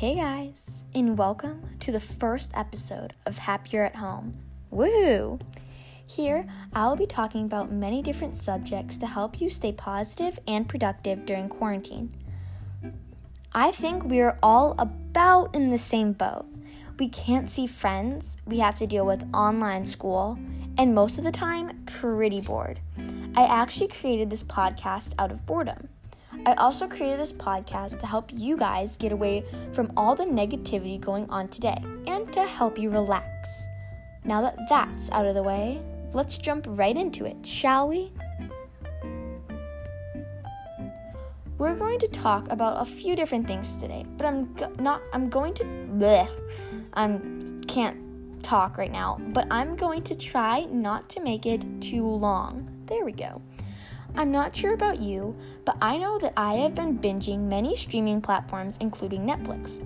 Hey guys, and welcome to the first episode of Happier at Home. Woo! Here, I'll be talking about many different subjects to help you stay positive and productive during quarantine. I think we are all about in the same boat. We can't see friends, we have to deal with online school, and most of the time, pretty bored. I actually created this podcast out of boredom. I also created this podcast to help you guys get away from all the negativity going on today and to help you relax. Now that that's out of the way, let's jump right into it, shall we? We're going to talk about a few different things today, but I'm go- not I'm going to bleh, I'm can't talk right now, but I'm going to try not to make it too long. There we go. I'm not sure about you, but I know that I have been binging many streaming platforms, including Netflix.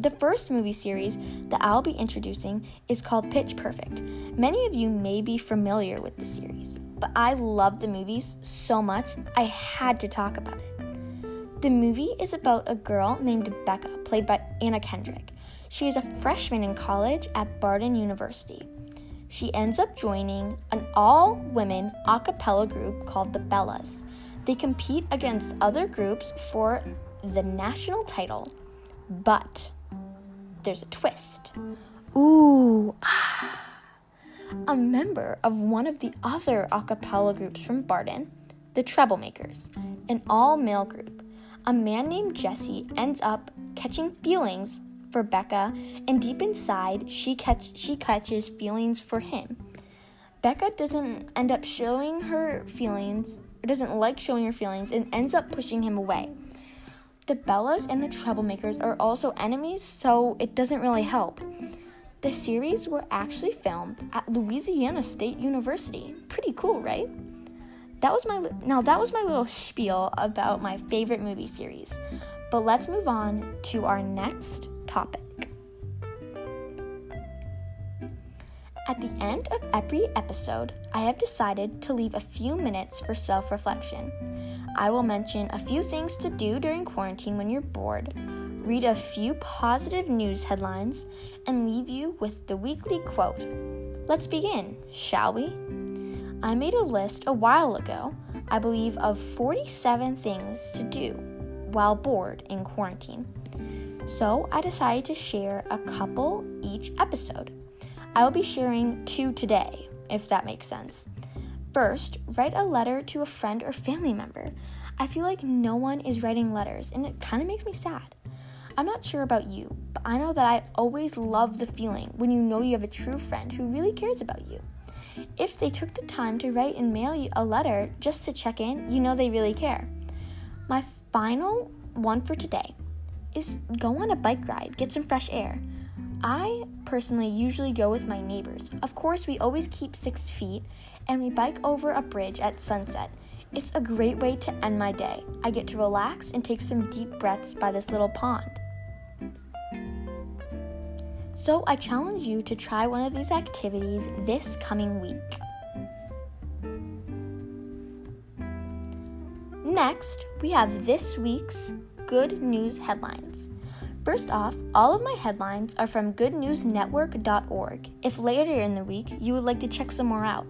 The first movie series that I'll be introducing is called Pitch Perfect. Many of you may be familiar with the series, but I love the movies so much I had to talk about it. The movie is about a girl named Beca, played by Anna Kendrick. She is a freshman in college at Barden University she ends up joining an all women a cappella group called the Bellas. They compete against other groups for the national title, but there's a twist. Ooh, ah. A member of one of the other a cappella groups from Barden, the Treblemakers, an all male group, a man named Jesse ends up catching feelings for Beca, and deep inside, she catch she catches feelings for him. Beca doesn't end up showing her feelings, or doesn't like showing her feelings, and ends up pushing him away. The Bellas and the Troublemakers are also enemies, so it doesn't really help. The series were actually filmed at Louisiana State University. Pretty cool, right? That was my now that was my little spiel about my favorite movie series. But let's move on to our next topic. At the end of every episode, I have decided to leave a few minutes for self reflection. I will mention a few things to do during quarantine when you're bored, read a few positive news headlines, and leave you with the weekly quote. Let's begin, shall we? I made a list a while ago, I believe, of 47 things to do while bored in quarantine. So I decided to share a couple each episode. I will be sharing two today, if that makes sense. First, write a letter to a friend or family member. I feel like no one is writing letters, and it kind of makes me sad. I'm not sure about you, but I know that I always love the feeling when you know you have a true friend who really cares about you. If they took the time to write and mail you a letter just to check in, you know they really care. My final one for today is go on a bike ride, get some fresh air. I personally usually go with my neighbors. Of course, we always keep six feet and we bike over a bridge at sunset. It's a great way to end my day. I get to relax and take some deep breaths by this little pond. So, I challenge you to try one of these activities this coming week. Next, we have this week's good news headlines. First off, all of my headlines are from goodnewsnetwork.org if later in the week you would like to check some more out.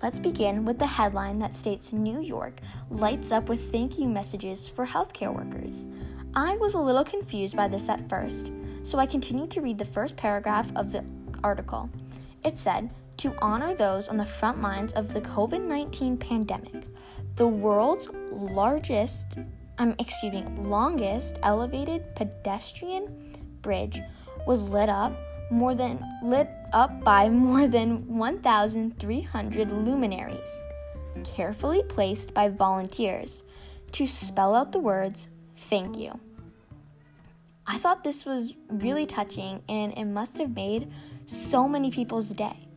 Let's begin with the headline that states New York lights up with thank you messages for healthcare workers. I was a little confused by this at first, so I continued to read the first paragraph of the article. It said, to honor those on the front lines of the COVID 19 pandemic, the world's largest um, excuse me, longest elevated pedestrian bridge was lit up more than lit up by more than 1,300 luminaries, carefully placed by volunteers to spell out the words "Thank you." I thought this was really touching, and it must have made so many people's day.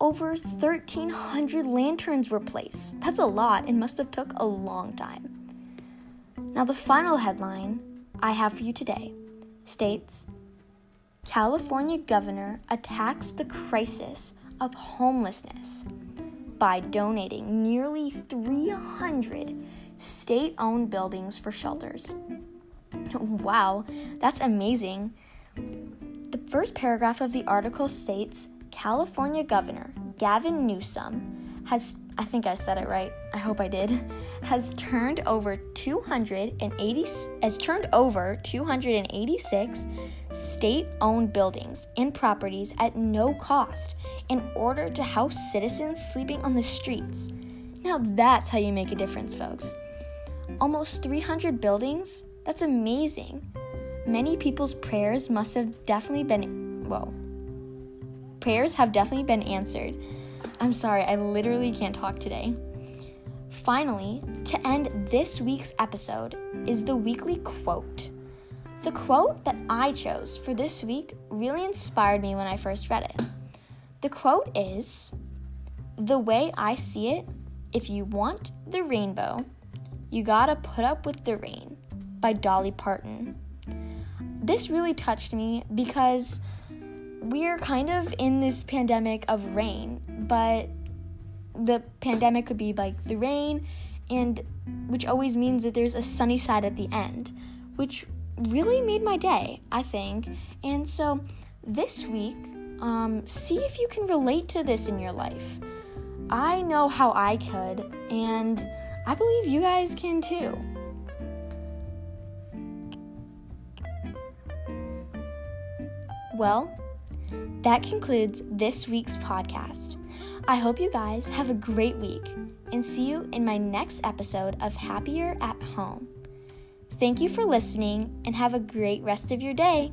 Over 1,300 lanterns were placed. That's a lot and must have took a long time. Now, the final headline I have for you today states California governor attacks the crisis of homelessness by donating nearly 300 state owned buildings for shelters. wow, that's amazing. The first paragraph of the article states California Governor Gavin Newsom has, I think I said it right, I hope I did, has turned over 280, has turned over 286 state-owned buildings and properties at no cost in order to house citizens sleeping on the streets. Now that's how you make a difference, folks. Almost 300 buildings? That's amazing. Many people's prayers must have definitely been, well, prayers have definitely been answered. I'm sorry, I literally can't talk today. Finally, to end this week's episode is the weekly quote. The quote that I chose for this week really inspired me when I first read it. The quote is The way I see it, if you want the rainbow, you gotta put up with the rain by Dolly Parton. This really touched me because we're kind of in this pandemic of rain, but the pandemic could be like the rain, and which always means that there's a sunny side at the end, which really made my day, I think. And so this week, um, see if you can relate to this in your life. I know how I could, and I believe you guys can too. Well, that concludes this week's podcast. I hope you guys have a great week and see you in my next episode of Happier at Home. Thank you for listening and have a great rest of your day.